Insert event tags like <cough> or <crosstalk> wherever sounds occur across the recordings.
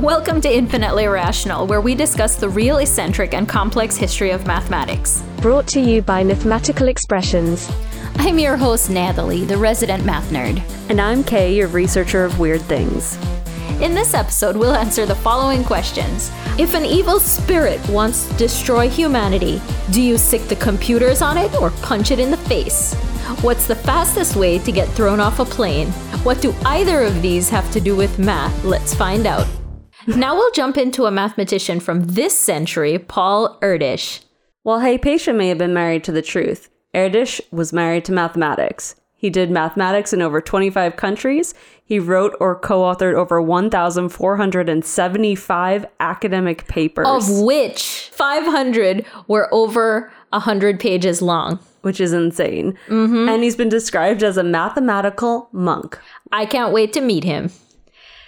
Welcome to Infinitely Irrational, where we discuss the real eccentric and complex history of mathematics. Brought to you by Mathematical Expressions. I'm your host, Natalie, the resident math nerd. And I'm Kay, your researcher of weird things. In this episode, we'll answer the following questions. If an evil spirit wants to destroy humanity, do you sick the computers on it or punch it in the face? What's the fastest way to get thrown off a plane? What do either of these have to do with math? Let's find out. Now we'll jump into a mathematician from this century, Paul Erdős. While Hypatia may have been married to the truth, Erdős was married to mathematics. He did mathematics in over 25 countries. He wrote or co authored over 1,475 academic papers. Of which 500 were over 100 pages long. Which is insane. Mm-hmm. And he's been described as a mathematical monk. I can't wait to meet him.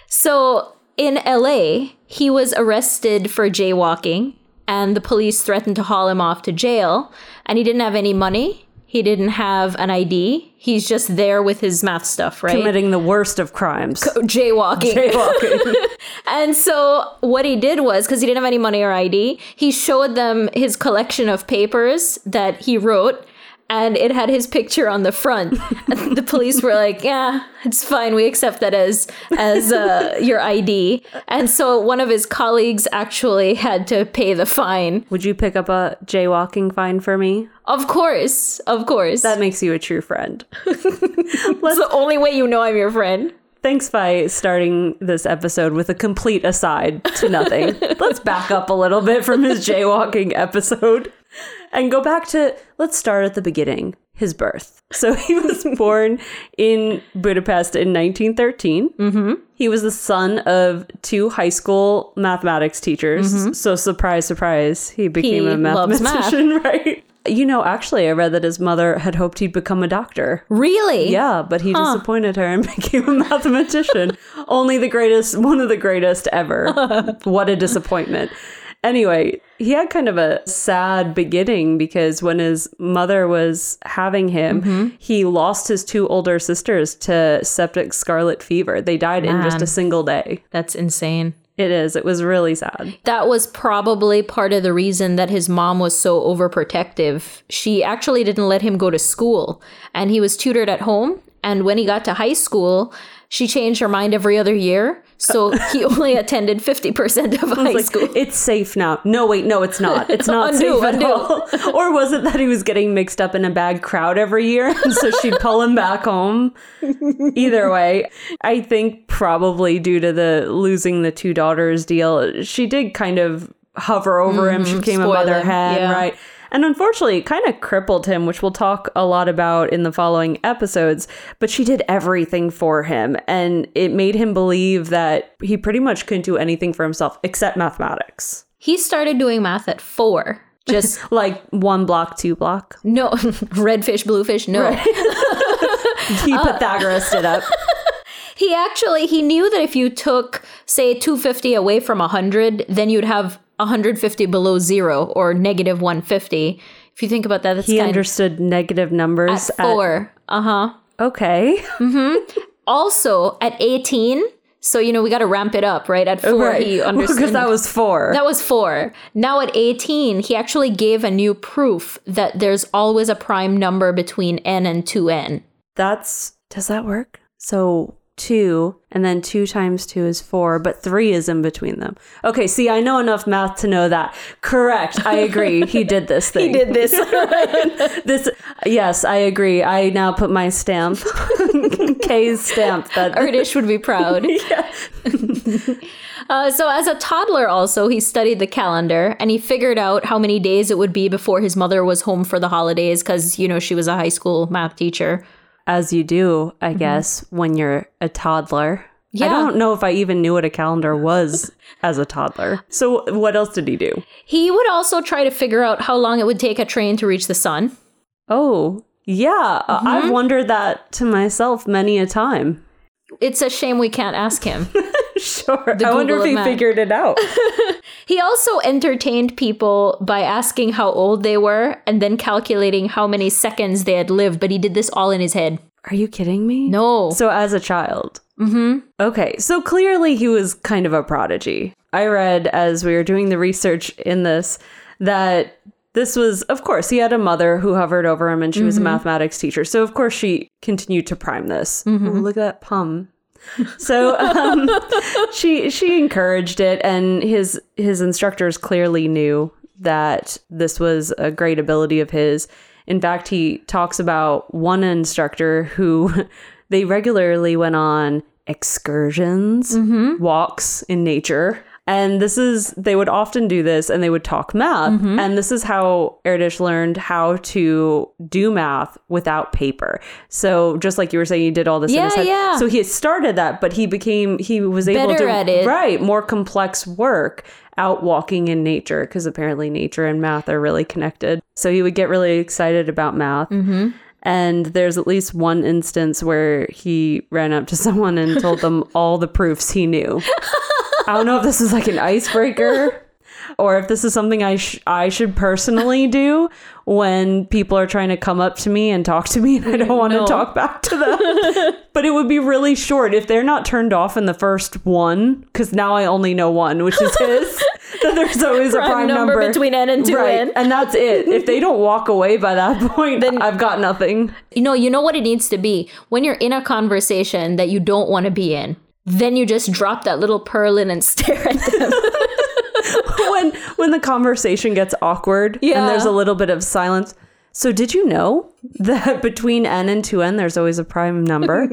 So, in LA, he was arrested for jaywalking, and the police threatened to haul him off to jail. And he didn't have any money. He didn't have an ID. He's just there with his math stuff, right? Committing the worst of crimes. jaywalking. Jaywalking. <laughs> <laughs> and so what he did was because he didn't have any money or ID, he showed them his collection of papers that he wrote and it had his picture on the front. And the police were like, "Yeah, it's fine. We accept that as as uh, your ID." And so one of his colleagues actually had to pay the fine. Would you pick up a jaywalking fine for me? Of course, of course. That makes you a true friend. <laughs> That's the only way you know I'm your friend. Thanks by starting this episode with a complete aside to nothing. <laughs> Let's back up a little bit from his jaywalking episode and go back to let's start at the beginning his birth. So he <laughs> was born in Budapest in 1913. Mm-hmm. He was the son of two high school mathematics teachers. Mm-hmm. So surprise, surprise, he became He a mathematician, <laughs> right? You know, actually, I read that his mother had hoped he'd become a doctor. Really? Yeah, but he disappointed her and <laughs> became a mathematician. Only the greatest, one of the greatest ever. what a disappointment. Anyway, he had kind of a sad beginning because when his mother was having him, mm-hmm. he lost his two older sisters to septic scarlet fever. They died in just a single day. That's insane. It is. It was really sad. That was probably part of the reason that his mom was so overprotective. She actually didn't let him go to school, and he was tutored at home. And when he got to high school, she changed her mind every other year. So he <laughs> only attended 50% of high Like, school. it's safe now. No, wait, no, it's not. It's not Undo, safe at undo. all. <laughs> Or was it that he was getting mixed up in a bad crowd every year, and <laughs> so she'd pull him back home? Either way, I think probably due to the losing the two daughters deal, she did kind of hover over him. She mm-hmm. became a spoil mother hen, yeah. right? And unfortunately, it kind of crippled him, which we'll talk a lot about in the following episodes. But she did everything for him, and it made him believe that he pretty much couldn't do anything for himself except mathematics. He started doing math at four. Just <laughs> Like one block, two block. no, <laughs> red fish, blue fish, no. <laughs> He uh, Pythagoras stood up. He actually he knew that if you took say 250 away from 100, then you'd have 150 below 0 or negative 150. If you think about that, that's He understood negative numbers. at 4. Uh-huh. okay. <laughs> Hmm. Also, at 18, so you know we got to ramp it up, right? At 4 he <laughs> understood Because that was four. That was 4. Now at 18, he actually gave a new proof that there's always a prime number between n and 2n. That's does that work? So two, and then two times two is four, but three is in between them. Okay, see, I know enough math to know that. Correct. I agree. He <laughs> did this thing. He did this. <laughs> this. Yes, I agree. I now put my stamp, <laughs> Kay's stamp. That Erdős would be proud. Uh, so, as a toddler, also, he studied the calendar and he figured out how many days it would be before his mother was home for the holidays because, you know, she was a high school math teacher. As you do, I guess, when you're a toddler. Yeah. I don't know if I even knew what a calendar was <laughs> as a toddler. So, what else did he do? He would also try to figure out how long it would take a train to reach the sun. Oh, yeah. uh, I've wondered that to myself many a time. It's a shame we can't ask him. <laughs> <laughs> Sure. I wonder if he figured it out. <laughs> He also entertained people by asking how old they were and then calculating how many seconds they had lived, but he did this all in his head. Are you kidding me? No. So as a child. Mm-hmm. Okay, so clearly he was kind of a prodigy. I read as we were doing the research in this that this was, of course, he had a mother who hovered over him and she was a mathematics teacher. So, of course, she continued to prime this. Ooh, look at that pum. So um, she she encouraged it, and his his instructors clearly knew that this was a great ability of his. In fact, he talks about one instructor who <laughs> they regularly went on excursions, walks in nature. And this is, they would often do this and they would talk math. And this is how Erdős learned how to do math without paper. So just like you were saying, he did all this in his Yeah, head. yeah. So he started that, but he became, he was able Better to, at it. right, more complex work out walking in nature because apparently nature and math are really connected. So he would get really excited about math. Mm-hmm. And there's at least one instance where he ran up to <laughs> someone and told them all the proofs he knew. <laughs> I don't know if this is like an icebreaker or if this is something I sh- I should personally do when people are trying to come up to me and talk to me and I don't want No. to talk back to them. but it would be really short if they're not turned off in the first one because now I only know one, which is his. <laughs> then there's always a Prime prime number number, between n and 2n. right? And that's it. If they don't walk away by that <laughs> point, then I've got nothing. You know, you know what it needs to be when you're in a conversation that you don't want to be in. Then you just drop that little pearl in and <laughs> stare at them. <laughs> when when the conversation gets awkward Yeah. and there's a little bit of silence. So did you know that <laughs> between n and 2n there's always a prime number?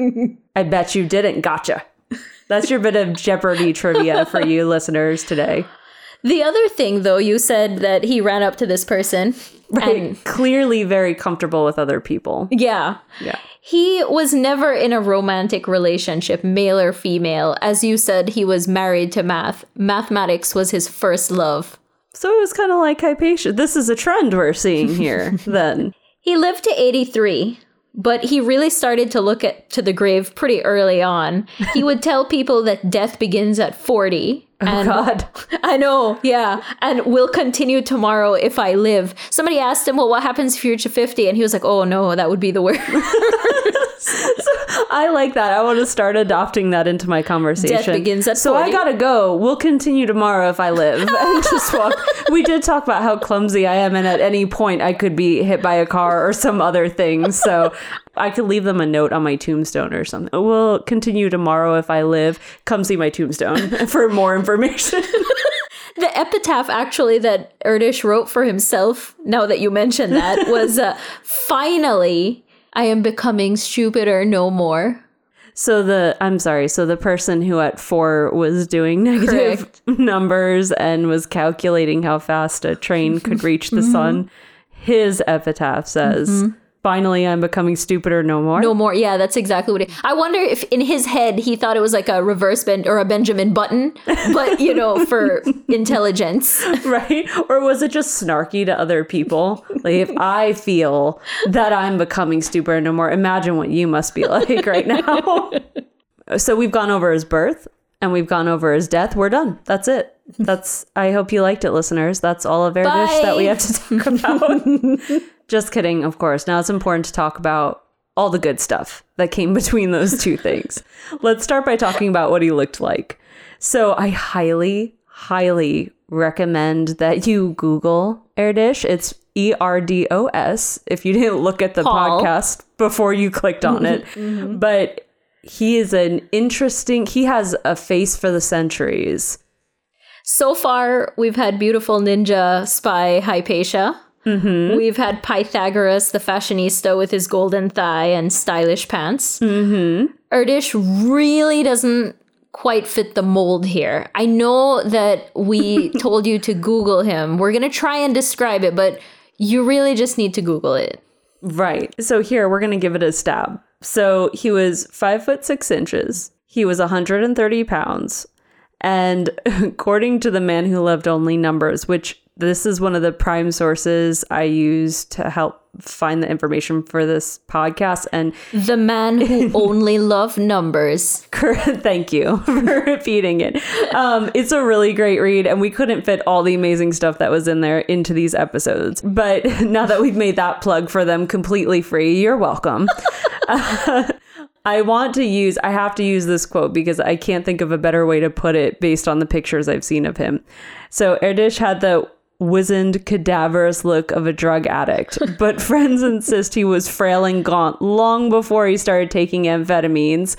I bet you didn't. Gotcha. That's your bit of Jeopardy trivia for you listeners today. the other thing, though, you said that he ran up to this person. Right. And Clearly very comfortable with other people. yeah. Yeah. He was never in a romantic relationship, male or female. As you said, he was married to math. Mathematics was his first love. So it was kind of like Hypatia. This is a trend we're seeing here <laughs> then. He lived to 83, but he really started to look at to the grave pretty early on. He would tell people that death begins at 40. Oh, and God. <laughs> I know, yeah. And we'll continue tomorrow if I live. Somebody asked him, Well, what happens if you're to 50? And he was like, Oh no, that would be the worst. <laughs> <laughs> I like that. I want to start adopting that into my conversation. Death begins at So 40. I gotta go. We'll continue tomorrow if I live. <laughs> And just walk. we did talk about how clumsy I am, and at any point I could be hit by a car or some other thing. So I could leave them a note on my tombstone or something. We'll continue tomorrow if I live. Come see my tombstone <laughs> for more information. the epitaph actually that Erdős wrote for himself, now that you mention that, was uh, finally I am becoming stupider no more. So the I'm sorry. So the person who at four was doing <laughs> negative numbers and was calculating how fast a train could reach the mm-hmm. sun, his epitaph says, mm-hmm. "Finally, I'm becoming stupider no more." No more. Yeah, that's exactly what it. I wonder if in his head he thought it was like a reverse bend or a Benjamin Button, but you know, <laughs> for intelligence. <laughs> right? Or was it just snarky to other people? Like if I feel that I'm becoming stupider no more, imagine what you must be <laughs> like right now. so we've gone over his birth and we've gone over his death. We're done. That's it. That's I hope you liked it, listeners. That's all of Erdős that we have to talk about. <laughs> just kidding, of course. Now it's important to talk about all the good stuff that came between those two things. Let's start by talking about what he looked like. So I highly, highly recommend that you Google Erdős. It's E R D O S if you didn't look at the Paul. podcast before you clicked on it. <laughs> Mm-hmm. But he is an interesting, he has a face for the centuries. So far, we've had beautiful ninja spy Hypatia. Mm-hmm. We've had Pythagoras, the fashionista, with his golden thigh and stylish pants. Mm-hmm. Erdős really doesn't quite fit the mold here. I know that we <laughs> told you to Google him. We're going to try and describe it, but you really just need to Google it. Right. So here we're gonna give it a stab. So he was five foot six inches. He was 130 pounds. And <laughs> according to the man who loved only numbers, which this is one of the prime sources I use to help find the information for this podcast. And The man who <laughs> only loved numbers. <laughs> Thank you for repeating it. Um, it's a really great read, and we couldn't fit all the amazing stuff that was in there into these episodes. But now that we've made that plug for them completely free, you're welcome. I want to use, I have to use this quote because I can't think of a better way to put it based on the pictures I've seen of him. So Erdős had the wizened, cadaverous look of a drug addict, <laughs> but friends insist he was frail and gaunt long before he started taking amphetamines,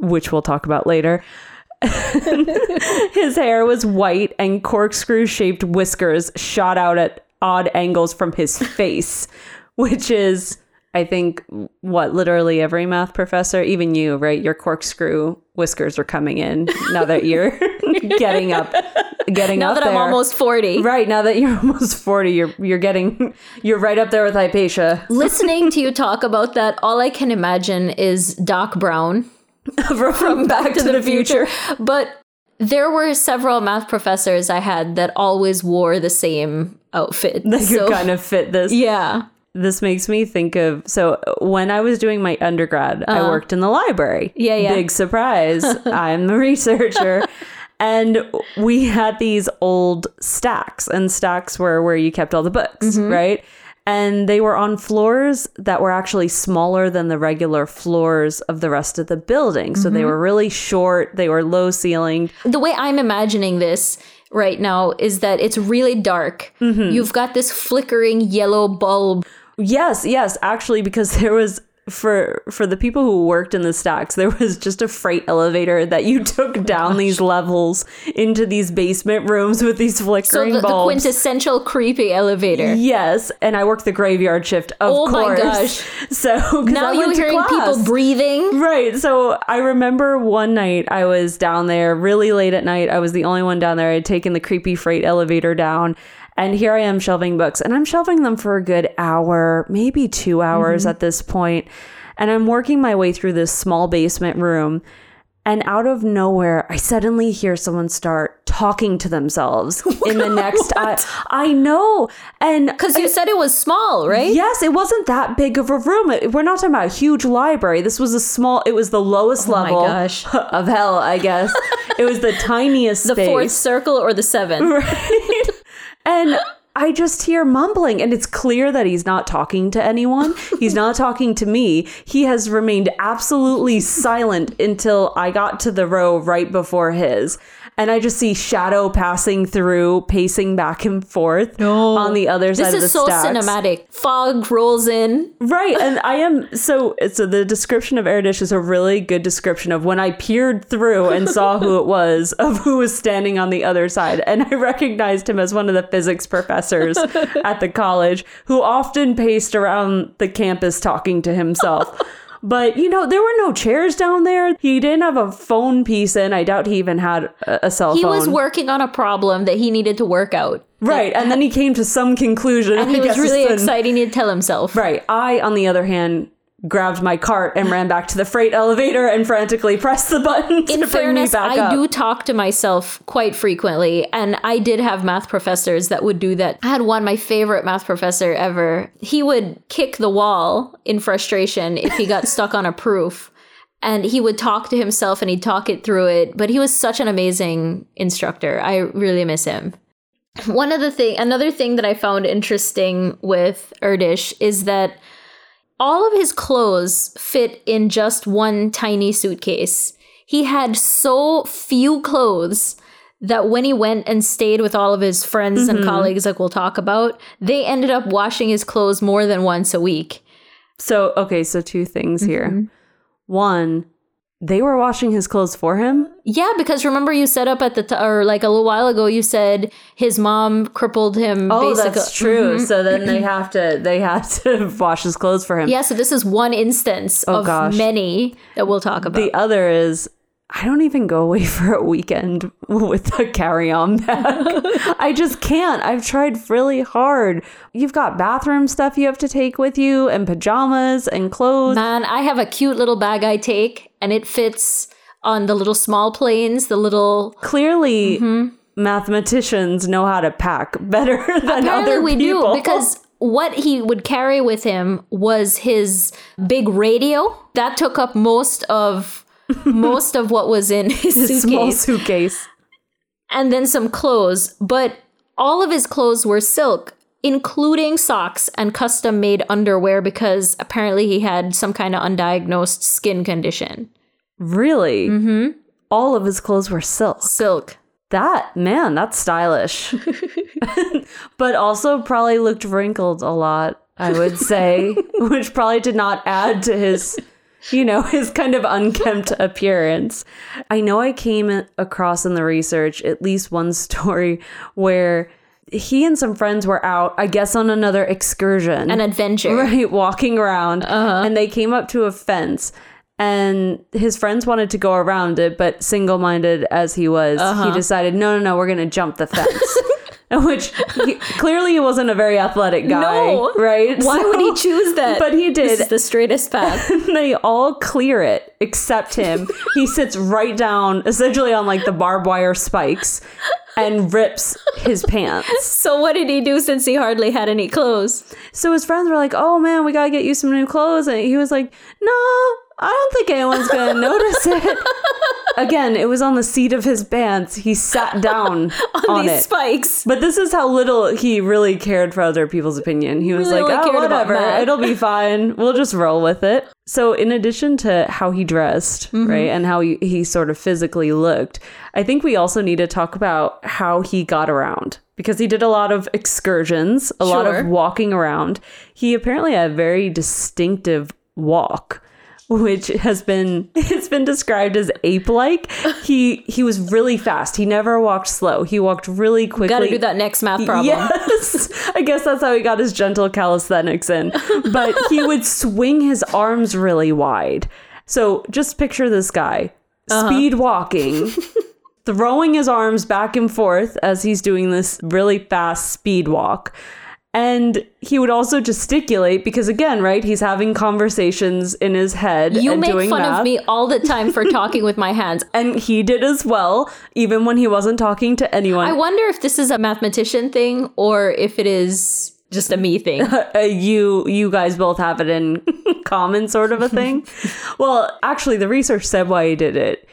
which we'll talk about later. <laughs> his hair was white and corkscrew shaped whiskers shot out at odd angles from his face, which is, I think, what literally every math professor, even you, right? Your corkscrew whiskers are coming in now that you're <laughs> getting up, getting Now up that I'm almost 40. Right now that you're <laughs> almost forty, you're you're getting <laughs> you're right up there with Hypatia Listening to you talk about that, all I can imagine is Doc Brown from, Back to, the, Future. But there were several math professors I had that always wore the same outfit. That So- kind of fit this. yeah. This makes me think of so when I was doing my undergrad, I worked in the library. Uh-huh. Yeah, yeah. Big surprise. <laughs> I'm the researcher. And we had these old stacks, and stacks were where you kept all the books, Mm-hmm. right? And they were on floors that were actually smaller than the regular floors of the rest of the building. So Mm-hmm. they were really short, they were low ceilinged. The way I'm imagining this right now is that it's really dark. Mm-hmm. You've got this flickering yellow bulb. Yes, yes, actually, because <laughs> there was for for the people who worked in the stacks, there was just a freight elevator that you <laughs> oh took down these levels into these basement rooms with these So flickering the, the bulbs. quintessential creepy elevator. Yes, and I worked the graveyard shift, of Oh my course. gosh. <laughs> So Now you're hearing people breathing. Right. So I remember one night I was down there really late at night. I was the only one down there. I had taken the creepy freight elevator down. And here I am shelving books. And I'm shelving them for a good hour, maybe two hours mm-hmm. at this point. And I'm working my way through this small basement room. And out of nowhere, I suddenly hear someone start talking to themselves <laughs> in the next. I, I know. And Because you said it was small, right? Yes, it wasn't that big of a room. It- We're not talking about a huge library. This was a small. It was the lowest Oh level <laughs> of hell, I guess. it was the <laughs> tiniest The space, fourth circle or the seventh? And I just hear mumbling, and it's clear that he's not talking to anyone. He's not talking to me. He has remained absolutely silent until I got to the row right before his. And I just see shadow passing through, pacing back and forth on the other side This of the is so stacks. cinematic. Fog rolls in. Right, and I am so. So the description of Erdős is a really good description of when I peered through and saw <laughs> who it was, of who was standing on the other side, and I recognized him as one of the physics professors <laughs> at the college who often paced around the campus talking to himself. But you know, there were no chairs down there. He didn't have a phone piece in. I doubt he even had a, cell He phone. He was working on a problem that he needed to work out. right, and then he came to some conclusion. And he <laughs> was really excited to tell himself. Right. I, on the other hand, grabbed my cart and ran back to the freight elevator and frantically pressed the button <laughs> to In bring fairness, me back I up. do talk to myself quite frequently, and I did have math professors that would do that. I had one, my favorite math professor ever. He would kick the wall in frustration if he got <laughs> stuck on a proof. And he would talk to himself and he'd talk it through it. But he was such an amazing instructor. I really miss him. One of the thing, another thing that I found interesting with Erdős is that all of his clothes fit in just one tiny suitcase. He had so few clothes that when he went and stayed with all of his friends and colleagues, like we'll talk about, they ended up washing his clothes more than once a week. So, okay, so two things here. Mm-hmm. One, they were washing his clothes for him. Yeah, because remember you set up at the t- or like a little while ago, you said his mom crippled him. Oh, basically. that's true. Mm-hmm. So then they have to they have to <laughs> wash his clothes for him. Yeah, so this is one instance oh, of gosh. many that we'll talk about. The other is I don't even go away <laughs> for a weekend with a carry-on bag. <laughs> I just can't. I've tried really hard. You've got bathroom stuff you have to take with you and pajamas and clothes. Man, I have a cute little bag I take, and it fits on the little small planes, the little. Clearly Mm-hmm. mathematicians know how to pack better <laughs> than Apparently, other we people. do because what he would carry with him was his big radio that took up most of most of what was in his His small suitcase, suitcase. and then some clothes. But all of his clothes were silk. including socks and custom made underwear because apparently he had some kind of undiagnosed skin condition. Really? Mm-hmm. All of his clothes were silk. Silk. That, man, that's stylish. <laughs> <laughs> but also probably looked wrinkled a lot, I would say, <laughs> which probably did not add to his, you know, <laughs> his kind of unkempt <laughs> appearance. I know I came across in the research at least one <laughs> story where he and some friends were out, I guess, on another excursion. An adventure. Right, walking around, uh-huh. and they came up to a fence. And his friends wanted to go around it, but single minded as he was, he uh-huh. decided, no, no, no, we're going to jump the fence. <laughs> Which he, clearly he wasn't a very athletic guy, No. right? Why would he choose that? But he This did. is the straightest path. <laughs> they all clear it except him. he sits right down, essentially on like the barbed wire spikes, and rips his pants. <laughs> so what did he do since he hardly had any clothes? So his friends were like, "Oh man, we gotta get you some new clothes," and he was like, "No, I don't think anyone's gonna <laughs> notice it." Again, it was on the seat of his pants. He sat down <laughs> on, These it. spikes. But this is how little he really cared for other people's opinion. He was Really like, only "Oh, cared about whatever, Matt." it'll be fine. We'll just roll with it." So, in addition to how he dressed, Mm-hmm. right, and how he, he sort of physically looked, I think we also need to talk about how he got around because he did a lot of excursions, a lot of walking around. He apparently had a very distinctive walk which has been <laughs> it's been described as ape-like. He he was really fast. He never walked slow. He walked really quickly. Got to do that next math problem. Yes, <laughs> I guess that's how he got his gentle calisthenics in. But he <laughs> would swing his arms really wide. So just picture this guy uh-huh. speed walking, throwing his arms back and forth as he's doing this really fast speed walk. And he would also gesticulate because, again, right, he's having conversations in his head You make fun math. of me all the time for <laughs> talking with my hands. And he did as well, even when he wasn't talking to anyone. I wonder if this is a mathematician thing or if it is just a me thing. <laughs> uh, you you guys both have it in <laughs> common sort of a thing well actually the research said why he did it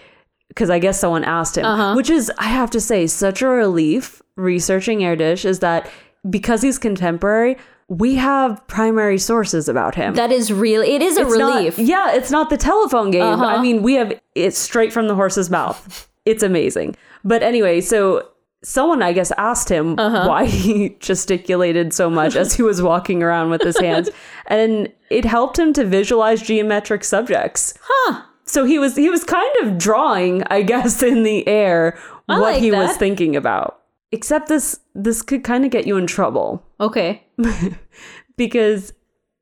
because i guess someone asked him Uh-huh. which is i have to say such a relief researching Erdős is that because he's contemporary we have primary sources about him That is real. It is a It's not- relief. yeah, it's not the telephone game. Uh-huh. I mean, we have it straight from the horse's mouth. <laughs> It's amazing. But anyway, so someone I guess asked him Uh-huh. why he <laughs> gesticulated so much as he was walking around with his hands, <laughs> and it helped him to visualize geometric subjects. Huh. So he was he was kind of drawing, I guess, in the air I what like he was thinking about. Except this this could kind of get you in trouble Okay. <laughs> because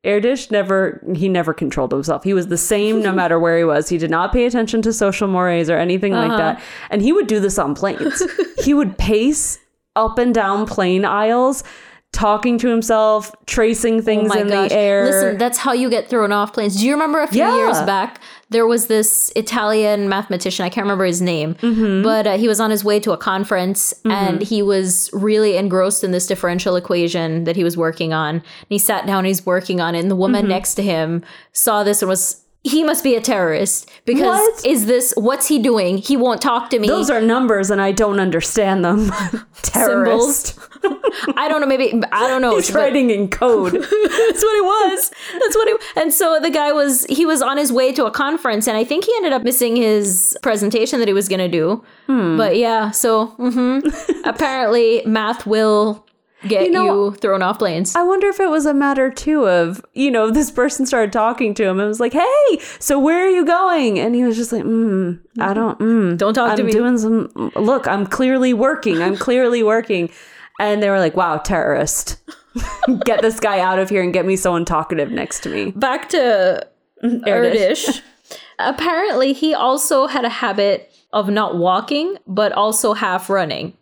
Erdős never he never controlled himself. He was the same no <laughs> matter where he was. He did not pay attention to social mores or anything like Uh-huh. that. And he would do this on planes. <laughs> he would pace up and down plane aisles, talking to himself, tracing things in the air. Oh Listen, that's how you get thrown off planes. Do you remember a few Yeah. years back? There was this Italian mathematician. I can't remember his name, Mm-hmm. but uh, he was on his way to a conference and he was really engrossed in this differential equation that he was working on. And he sat down, he's working on it, and the woman Mm-hmm. next to him saw this and was. He must be a terrorist because What? is this what's he doing? He won't talk to me. Those are numbers and I don't understand them. <laughs> Terrorist. <laughs> I don't know. Maybe I don't know. He's writing in code. <laughs> That's what it was. That's what it. And so the guy was he was on his way to a conference, and I think he ended up missing his presentation that he was going to do. Hmm. But yeah, so mhm. apparently math will get you, know- thrown off planes. I wonder if it was a matter too of, you know, <laughs> this person started talking to him and was like, "Hey, so where are you going?" And he was just like, "Mm, I don't. Mm, Don't talk to I'm me." doing some. Look, I'm clearly working. I'm clearly working." And they were like, "Wow, terrorist! <laughs> get this guy out of here and get me someone talkative next to me." Back to. Erdős. <laughs> apparently, he also had a habit of not walking, but also half running.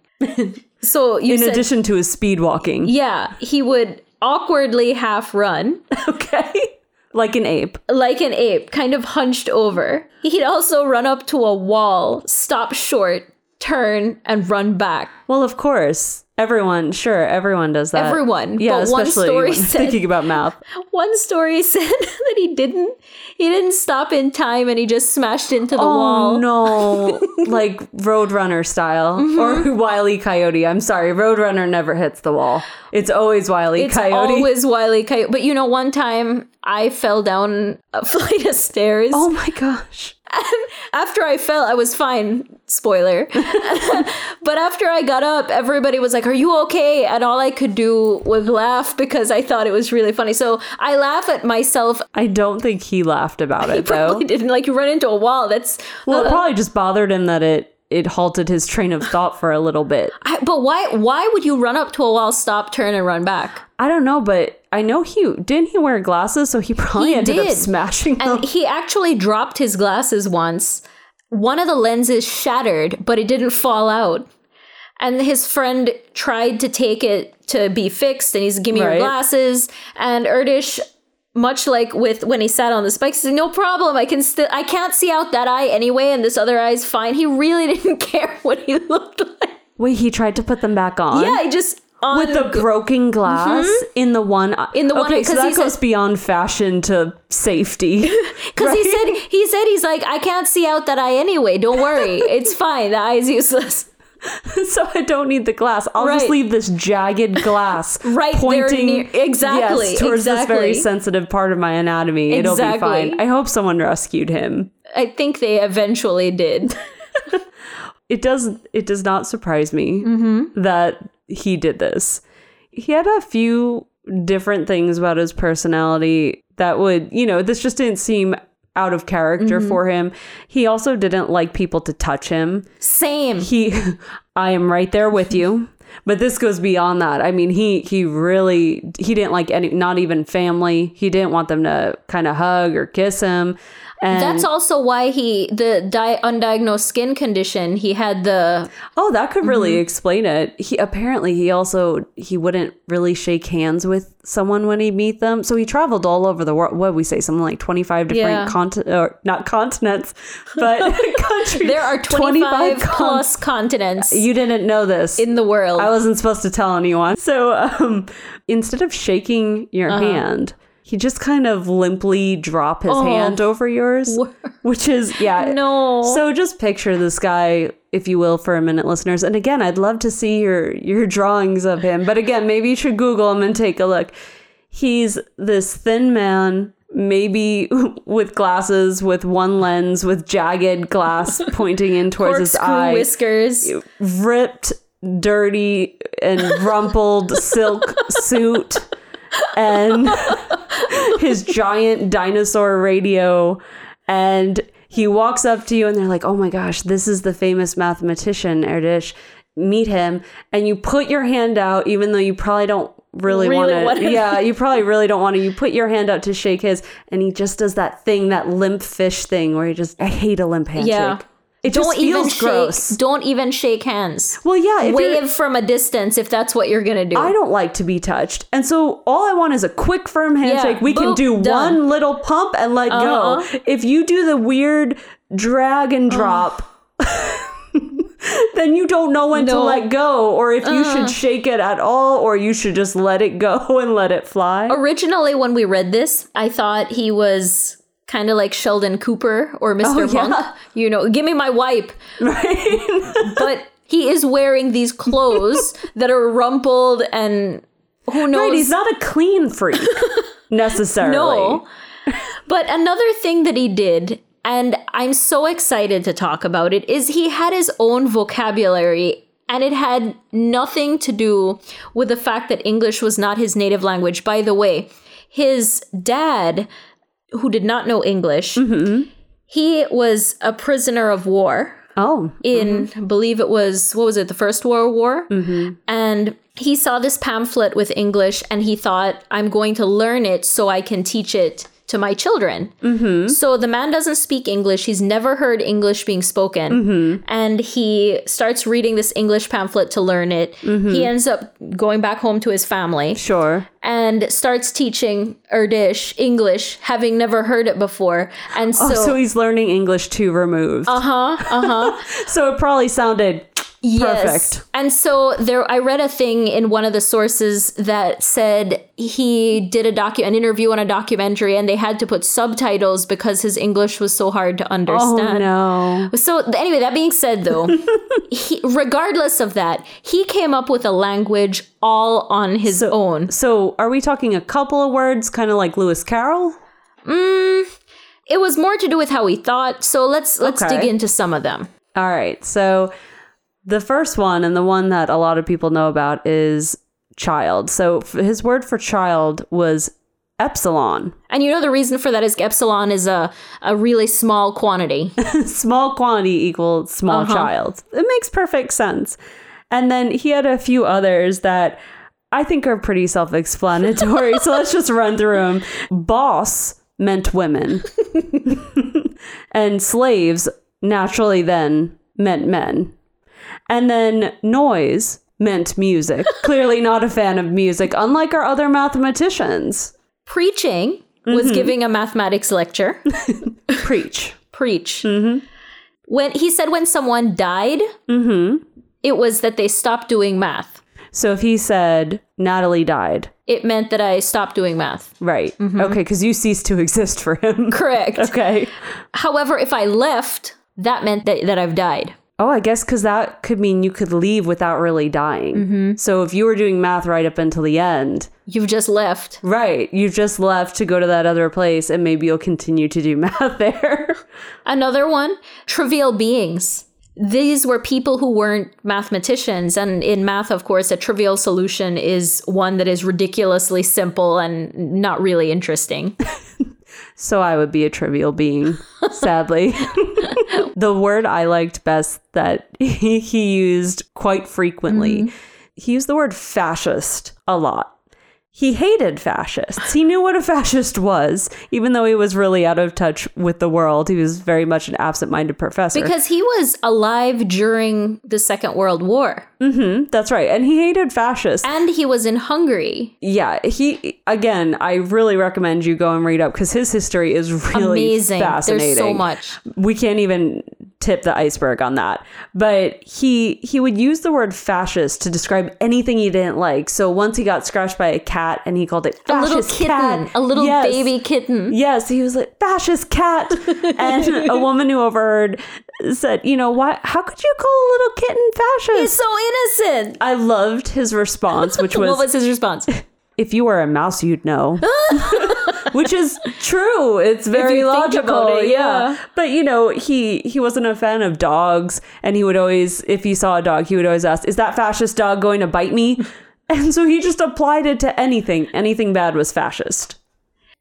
So you In said, addition to his speed walking, yeah, he would awkwardly half run. <laughs> okay, like an ape. like an ape, kind of hunched over. He'd also run up to a wall, stop short, turn, and run back. Well, of course. Everyone, sure, everyone does that. Everyone, Yeah, but one story said- thinking about math. <laughs> One story <laughs> said that he didn't he didn't stop in time and he just smashed into the Oh wall. no, <laughs> like Roadrunner style Mm-hmm. or Wiley Coyote. I'm sorry, Roadrunner never hits the wall. It's always Wiley It's Coyote. It's always Wiley Coyote. But you know, one time I fell down a flight of stairs. oh my gosh. <laughs> after I fell, I was fine. Spoiler. <laughs> but after I got up, everybody was like, Are you okay? And all I could do was laugh because I thought it was really funny. So I laugh at myself. I don't think he laughed about it though. Probably didn't like you run into a wall. That's Well, it uh, probably just bothered him that it it halted his train of thought for a little bit. I, but why why would you run up to a wall, stop, turn, and run back? I don't know, but I know he didn't he wear glasses, so he <laughs> probably He ended up did. smashing them. And he actually dropped his glasses once. One of the lenses shattered, but it didn't fall out. And his friend tried to take it to be fixed, and he's give me Right. your glasses. And Erdős, much like with when he sat on the spikes, said, "No problem. I can still. I can't see out that eye anyway, and this other eye's fine." He really <laughs> didn't care what he <laughs> looked like. Wait, he tried to put them back on? Yeah, he just on With the broken glass in the one Mm-hmm. In the one- okay, so that goes said- beyond fashion to safety. <laughs> Because he said he said he's like I can't see out that eye anyway. Don't worry, <laughs> it's fine. The eye's useless. <laughs> so I don't need the glass. I'll just leave this jagged glass Right there pointing near- exactly, yes, towards this very sensitive part of my anatomy. It'll be fine. I hope someone rescued him. I think they eventually did. It does it does not surprise me Mm-hmm. that he did this. He had a few different things about his personality that would, you know, this just didn't seem out of character Mm-hmm. for him. He also didn't like people to touch him. Same. he <laughs> i am right there with you but this goes beyond that i mean he he really he didn't like any not even family he didn't want them to kind of hug or kiss him and That's also why he the di- undiagnosed skin condition. He had the oh that could really Mm-hmm. explain it he apparently he also he wouldn't really shake hands with someone when he meet them so he traveled all over the world what we say something like 25 different Yeah. continents or not continents but <laughs> countries there are twenty five con- plus continents you didn't know this in the world. I wasn't supposed to tell anyone. So um, instead of shaking your Uh-huh. hand, he just kind of limply drop his oh. hand over yours, <laughs> which is yeah. Oh. no. So just picture this guy, if you will, for a minute, listeners. And again, I'd love to see your your drawings of him. But again, maybe you should Google him and take a look. He's this thin man. Maybe <laughs> with glasses, with one lens, with jagged glass <laughs> pointing in towards his eye whiskers. ripped, dirty, and rumpled silk suit, and his giant dinosaur radio. And he walks up to you, and they're like, "Oh my gosh, this is the famous mathematician Erdős. Meet him." And you put your hand out, even though you probably don't really, Really want to. Yeah, you probably really don't want to. You put your hand out to shake his, and he just does that thing, that limp fish thing, where he just. I hate a limp handshake. Yeah. It don't just even shake. gross. Don't even shake hands. Well, yeah, Wave from a distance if that's what you're gonna do. I don't like to be touched. And so all I want is a quick firm handshake. we can do done. one little pump and let Uh-huh. go. If you do the weird drag and drop, <laughs> then you don't know when to No. Uh-huh. let go or if you should shake it at all or you should just let it go <laughs> and let it fly. Originally, when we read this, I thought he was kind of like Sheldon Cooper or Mr. Oh, yeah. Monk. You know, give me my wipe. Right? <laughs> But he is wearing these clothes that are rumpled and who knows? right, he's not a clean freak <laughs> necessarily. No. But another thing that he did, and I'm so excited to talk about it, is he had his own vocabulary. And it had nothing to do with the fact that English was not his native language. By the way, his dad, who did not know English, mm-hmm. he was a prisoner of war Oh. in mm-hmm. I believe it was what was it the first world war? Mm-hmm. And he saw this pamphlet with english and he thought i'm going to learn it so i can teach it to my children so the man doesn't speak english he's never heard english being spoken and he starts reading this english pamphlet to learn it he ends up going back home to his family Sure. and starts teaching Erdős English, having never heard it before. And so, Oh, so he's learning English two removed. uh huh, uh huh. <laughs> so it probably sounded Perfect. And so there I read a thing in one of the sources that said he did a docu an interview on a documentary and they had to put subtitles because his English was so hard to understand. Oh no. So anyway, that being said though, <laughs> he, regardless of that, he came up with a language all on his own. So are we talking a couple of words, kind of like Lewis Carroll? Mm, it was more to do with how he thought. So let's let's Okay. dig into some of them. All right. So the first one and the one that a lot of people know about is child. So f- his word for child was epsilon. And you know the reason for that is epsilon is a a really small quantity. <laughs> small quantity equals small Uh-huh. child. It makes perfect sense. And then he had a few others that I think are pretty self explanatory. so let's just run through them. Boss meant women, <laughs> <laughs> and slaves naturally then meant men. And then noise meant music. <laughs> Clearly not a fan of music, unlike our other mathematicians. Preaching was mm-hmm. giving a mathematics lecture. <laughs> Preach. Preach. Mm-hmm. When he said when someone died, mm-hmm. it was that they stopped doing math. So if he said Natalie died, It meant that I stopped doing math. Right. Okay, because you ceased to <laughs> exist for him. Correct. okay. However, if I left, that meant that, that I've died. Oh, I guess because that could mean you could leave without really dying. Mm-hmm. So if you were doing math right up until the end, You've just left. right, You've just left to go to that other place and maybe you'll continue to do <laughs> math there. Another one, trivial beings. These were people who weren't mathematicians. And in math, of course, a trivial solution is one that is ridiculously simple and not really interesting. <laughs> so I would be a trivial being, sadly. <laughs> the word I liked best that he, <laughs> he used quite frequently, mm-hmm. he used the word fascist a lot. He hated fascists. He knew what a <laughs> fascist was, even though he was really out of touch with the world. He was very much an absent minded professor. Because he was alive during the Second World War Mhm. That's right. And he hated fascists. and he was in Hungary. Yeah, he, again, I really recommend you go and read up because his history is really Amazing. fascinating. There's so much. we can't even tip the iceberg on that but he he would use the word fascist to describe anything he didn't like so once he got scratched by a cat and he called it A little kitten, cat. a little Yes. baby kitten. yes he was like fascist cat <laughs> and a woman who overheard said you know why how could you call a little kitten fascist He's so innocent. i loved his response <laughs> which was, what was his response? If you were a mouse you'd know <laughs> which is true it's very logical it, yeah. yeah. but you know he he wasn't a fan of dogs and he would always if he saw a dog he would always ask is that fascist dog going to bite me <laughs> and so he just applied it to anything anything bad was fascist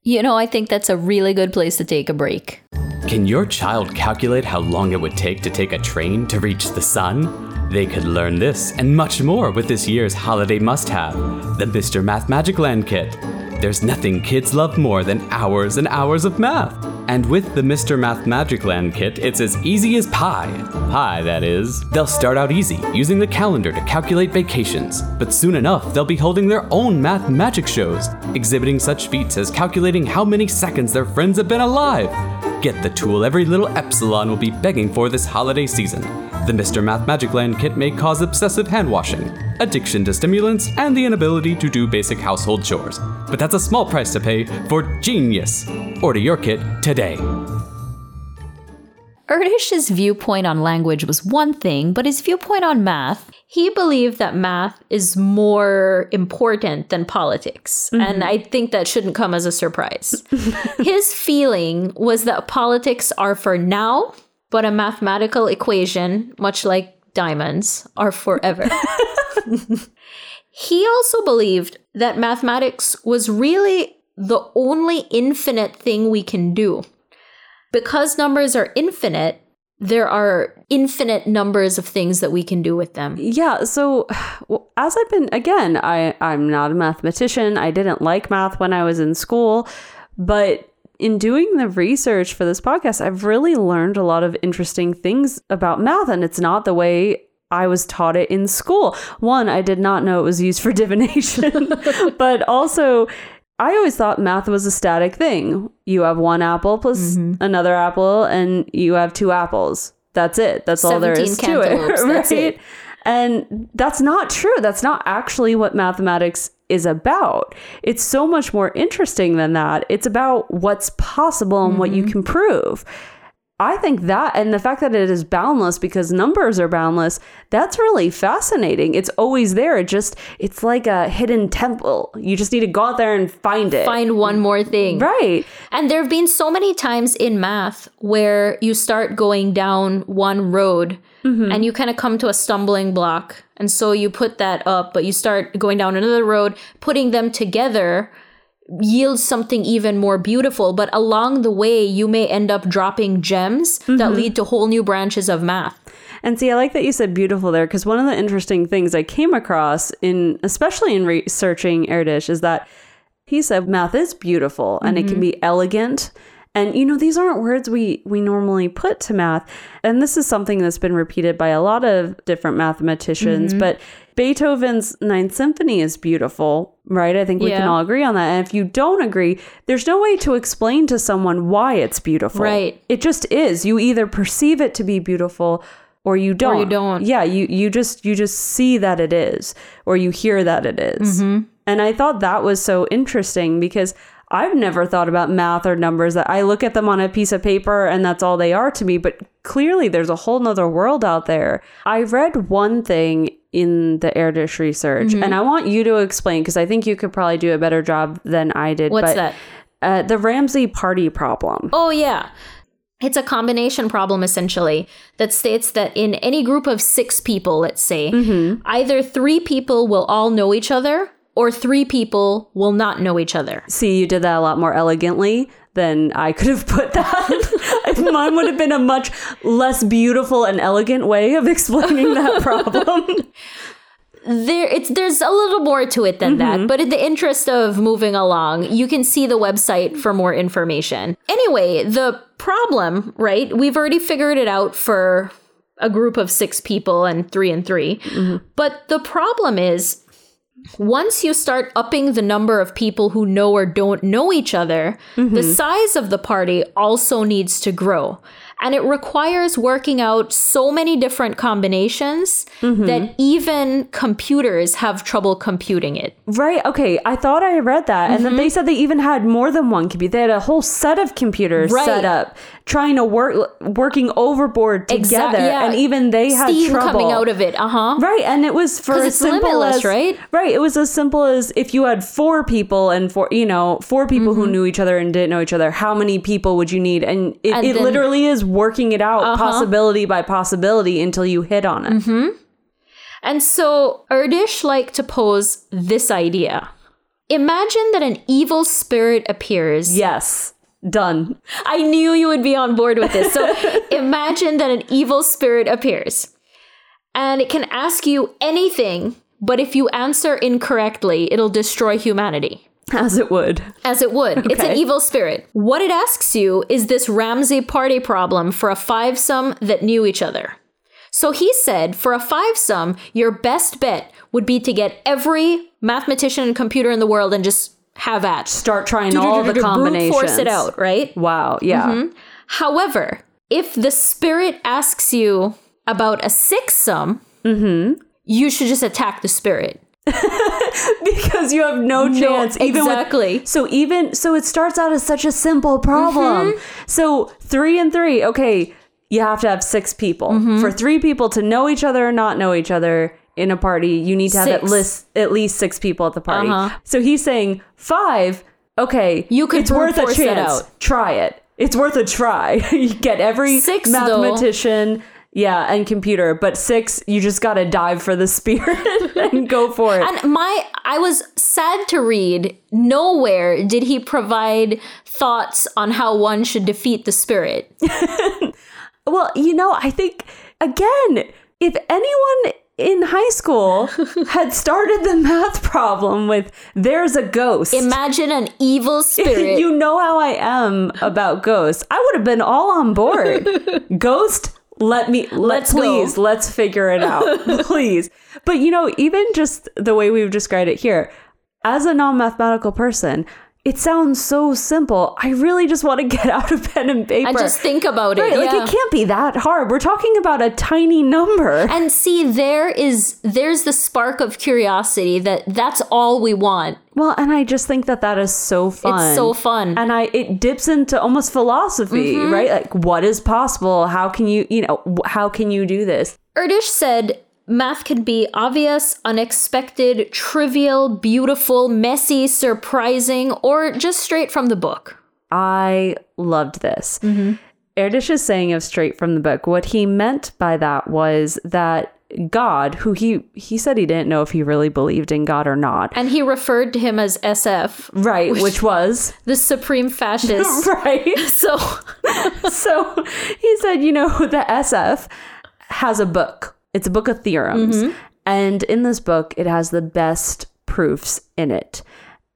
You know, I think that's a really good place to take a break. Can your child calculate how long it would take to take a train to reach the sun? They could learn this and much more with this year's holiday must have the Mr. Math Magic Land Kit. There's nothing kids love more than hours and hours of math. And with the Mr. Math Magic Land Kit, it's as easy as pie. Pie, that is. They'll start out easy, using the calendar to calculate vacations. But soon enough, they'll be holding their own math magic shows, exhibiting such feats as calculating how many seconds their friends have been alive. Get the tool every little epsilon will be begging for this holiday season. The Mr. Math Magic Land kit may cause obsessive hand washing, addiction to stimulants, and the inability to do basic household chores. But that's a small price to pay for genius. Order your kit today. Erdős's viewpoint on language was one thing, but his viewpoint on math, he believed that math is more important than politics. Mm-hmm. And I think that shouldn't come as a surprise. <laughs> his feeling was that politics are for now, but a mathematical equation, much like diamonds, are forever. <laughs> he also believed that mathematics was really the only infinite thing we can do because numbers are infinite, there are infinite numbers of things that we can do with them. yeah so well, as i've been again i i'm not a mathematician i didn't like math when i was in school but in doing the research for this podcast i've really learned a lot of interesting things about math and it's not the way I was taught it in school. One, I did not know it was used for <laughs> divination, <laughs> but also I always thought math was a static thing. You have one apple plus mm-hmm. another apple, and you have two apples. That's it. That's all there is 17 to it, <laughs> right? it. And that's not true. That's not actually what mathematics is about. It's so much more interesting than that. It's about what's possible and what you mm-hmm. can prove. I think that and the fact that it is boundless because numbers are boundless, that's really fascinating. It's always there. It just it's like a hidden temple. You just need to go out there and find it. Find one more thing. right. And there have been so many times in math where you start going down one road mm-hmm. and you kind of come to a stumbling block. And so you put that up, but you start going down another road, putting them together yields something even more beautiful. But along the way, you may end up dropping gems that mm-hmm. lead to whole new branches of math. And see, I like that you said beautiful there because one of the interesting things I came across in, especially in researching Erdős, is that he said math is beautiful and it can mm-hmm. be elegant. And you know, these aren't words we we normally put to math. And this is something that's been repeated by a lot of different mathematicians, but Beethoven's Ninth Symphony is beautiful, right? I think we can all agree on that. And if you don't agree, there's no way to explain to someone why it's beautiful. Right. It just is. You either perceive it to be beautiful or you don't. you don't. Yeah, you you just you just see that it is or you hear that it is. Mm-hmm. And I thought that was so interesting because I've never thought about math or numbers that I look at them on a piece of paper and that's all they are to me, but clearly there's a whole nother world out there. I read one thing in the Erdős research Mm-hmm. and I want you to explain because I think you could probably do a better job than I did. What's but, that? Uh, the Ramsey party problem. Oh, yeah. It's a combination problem essentially that states that in any group of six people, let's say, either three people will all know each other or three people will not know each other. See, you did that a lot more elegantly than I could have put that. <laughs> Mine would have been a much less beautiful and elegant way of explaining that <laughs> problem. There it's there's a little more to it than that, mm-hmm. but in the interest of moving along, you can see the website for more information. Anyway, the problem, right? We've already figured it out for a group of 6 people and 3 and 3. Mm-hmm. But the problem is once you start upping the number of people who know or don't know each other, the mm-hmm. size of the party also needs to grow. And it requires working out so many different combinations that even computers have trouble computing it. right. Okay. I thought I read that. And then they said they even had more than one computer. They had a whole set of computers Right. set up trying to work, working overboard together. Exact- yeah. And even they had Steam trouble. coming out of it, uh huh. Right, and it was for as simple as right? Right, it was as simple as if you had four people and four, you know, four people Mm-hmm. who knew each other and didn't know each other. How many people would you need? And it, And it then- literally is working it out possibility by possibility until you hit on it. Mm-hmm. And so Erdős liked to pose this idea. Imagine that an evil spirit appears. Yes, done. I knew you would be on board with this. So <laughs> imagine that an evil spirit appears and it can ask you anything, but if you answer incorrectly, it'll destroy humanity. <laughs> As it would. As it would. It's an evil spirit. What it asks you is this Ramsey party problem for a five sum that knew each other. So he said for a five sum, your best bet would be to get every mathematician and computer in the world and just have at. Start trying all the combinations. Force it out, right? Wow. Yeah. However, if the spirit asks you about a six sum, Mm-hmm. you should just attack the spirit. <laughs> because you have no chance. even with- exactly. so even so, it starts out as such a simple problem. Mm-hmm. So three and three. Okay, you have to have six people. Mm-hmm. For three people to know each other or not know each other in a party, you need to have at least at least six people at the party. Uh-huh. So he's saying five. Okay, You could It's worth a it chance. out. Try it. It's worth a try. <laughs> you get every Six, though. Yeah, and computer, but six, you just gotta dive for the spirit <laughs> and go for it. And my, I was sad to read. Nowhere did he provide thoughts on how one should defeat the spirit. <laughs> Well, you know, I think again, if anyone in high school <laughs> had started the math problem with there's a ghost. Imagine an evil spirit. you know how I am about ghosts. I would have been all on board. Ghost, let me let Let's go. please, let's figure it out. <laughs> please. But you know, even just the way we've described it here, as a non-mathematical person, it sounds so simple. I really just want to <laughs> get out of pen and paper. And just think about it. Right, like yeah. it can't be that hard. We're talking about a tiny number. and see there is there's the spark of curiosity that that's all we want Well, and I just think that that is so fun. it's so fun And I it dips into almost philosophy, Mm-hmm. right? Like what is possible? How can you, you know, how can you do this? Erdős said math can be obvious, unexpected, trivial, beautiful, messy, surprising, or just straight from the book. I loved this. Mm-hmm. Erdős is saying of straight from the book. What he meant by that was that God, who he he said he didn't know if he really believed in God or not. And he referred to him as SF, Right, which was the supreme fascist. <laughs> right. <laughs> so <laughs> so he said, you know, the SF has a book. It's a book of theorems. Mm-hmm. And in this book, it has the best proofs in it.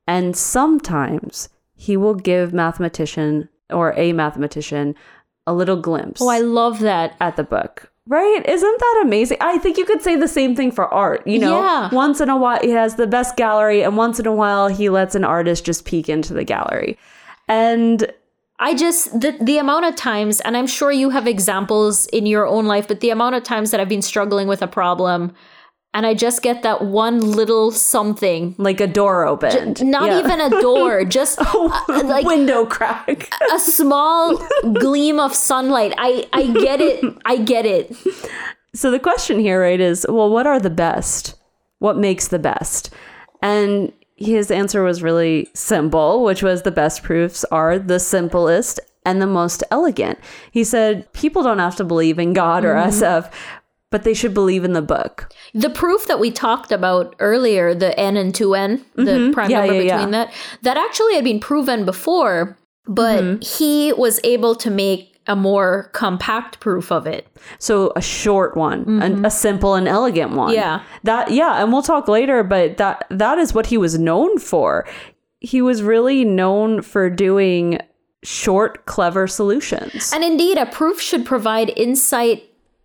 And sometimes he will give mathematician or a mathematician a little glimpse Oh, I love that. at the book. Right? Isn't that amazing? I think you could say the same thing for art. You know, Yeah. once in a while he has the best gallery, and once in a while he lets an artist just peek into the gallery. And I just the the amount of times, and I'm sure you have examples in your own life, but the amount of times that I've been struggling with a problem, and I just get that one little something, like a door opened. not Yeah. even a door, <laughs> just uh, like window crack. a small gleam of sunlight. I I get it. I get it. So the question here, right, is well, what are the best? What makes the best? And his answer was really simple, which was the best proofs are the simplest and the most elegant. He said people don't have to believe in God or Mm-hmm. SF, but they should believe in the book. The proof that we talked about earlier, the n and 2n, the prime Mm-hmm. Yeah, number yeah, yeah. between that, that actually had been proven before, but Mm-hmm. he was able to make a more compact proof of it. So a short one, an, a simple and elegant one. Mm-hmm. Yeah. That yeah, and we'll talk later, but that that is what he was known for. He was really known for doing short, clever solutions. And indeed, a proof should provide insight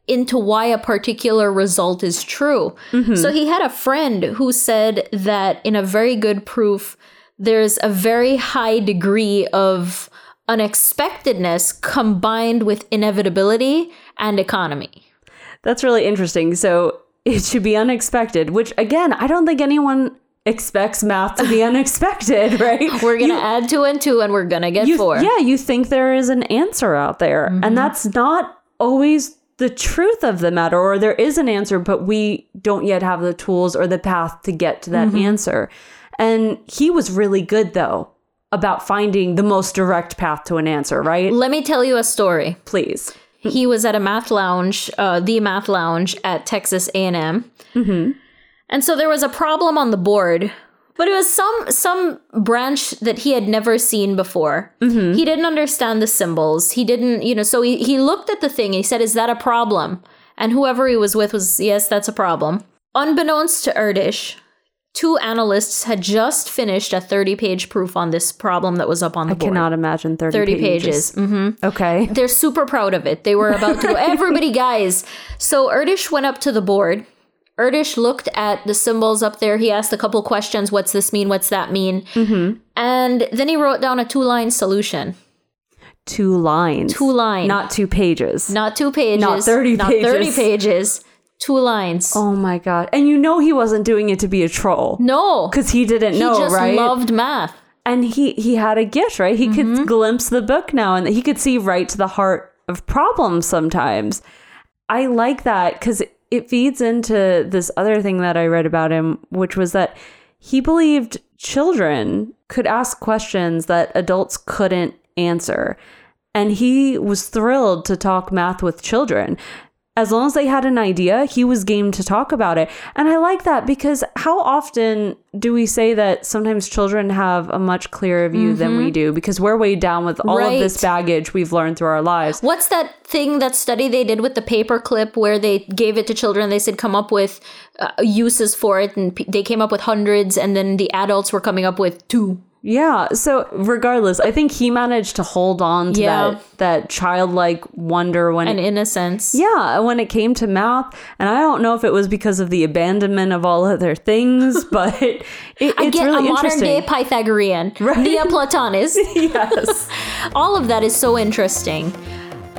into why a particular result is true. So he had a friend who said that in a very good proof, there's a very high degree of unexpectedness combined with inevitability and economy. That's really interesting. So it should be unexpected, which again, I don't think anyone expects math to be <laughs> unexpected, right? We're going to add two and two and we're going to get you, four. Yeah, you think there is an answer out there, and mm-hmm. that's not always the truth of the matter, or there is an answer, but we don't yet have the tools or the path to get to that mm-hmm. answer. And he was really good, though, about finding the most direct path to an answer, right? Let me tell you a story. Please. he was at a math lounge, uh, the math lounge at Texas A&M. Mm-hmm. And so there was a problem on the board, but it was some some branch that he had never seen before. He didn't understand the symbols. He didn't, you know, so he, he looked at the thing. He said, is that a problem? And whoever he was with was, yes, that's a problem. Unbeknownst to Erdős, two analysts had just finished a 30-page proof on this problem that was up on the I board. I cannot imagine 30, 30 pages. Mm-hmm. Okay. <laughs> They're super proud of it. They were about to go, <laughs> everybody, guys. So Erdős went up to the board. Erdős looked at the symbols up there. He asked a couple questions. What's this mean? What's that mean? Mm-hmm. And then he wrote down a two line solution. Two lines. Two lines. Not two pages. Not two pages. Not 30 Not 30 pages. Two lines. oh my God. And you know he wasn't doing it to be a troll. no. Because he didn't he know, just right? loved math. and he he had a gift right he Mm-hmm. could glimpse the book now and he could see right to the heart of problems sometimes i like that because it feeds into this other thing that i read about him which was that he believed children could ask questions that adults couldn't answer and he was thrilled to talk math with children as long as they had an idea, he was game to talk about it. And I like that because how often do we say that sometimes children have a much clearer view than we do because we're weighed down with all of this Mm-hmm. Baggage we've learned through our lives? What's that thing, that study they did with the paperclip where they gave it to children? They said come up with uh, uses for it, and p- they came up with hundreds, and then the adults were coming up with two. Yeah. So regardless, I think he managed to hold on to Yeah. that that childlike wonder when And innocence. yeah, when it came to math, and I don't know if it was because of the abandonment of all other things, <laughs> but it, it's I get really a modern day Pythagorean, <laughs> Right. Neoplatonist. <laughs> yes. All of that is so interesting.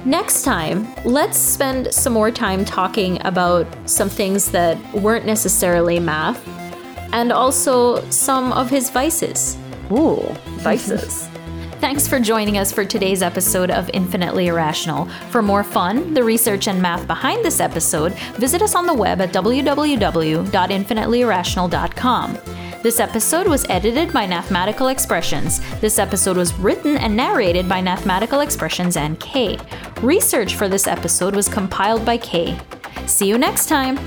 Next time, let's spend some more time talking about some things that weren't necessarily math and also some of his vices. Ooh, mm-hmm. vices. Thanks for joining us for today's episode of Infinitely Irrational. For more fun, the research and math behind this episode, visit us on the web at www.infinitelyirrational.com. This episode was edited by Mathematical Expressions. This episode was written and narrated by Mathematical Expressions and Kay. Research for this episode was compiled by Kay. See you next time!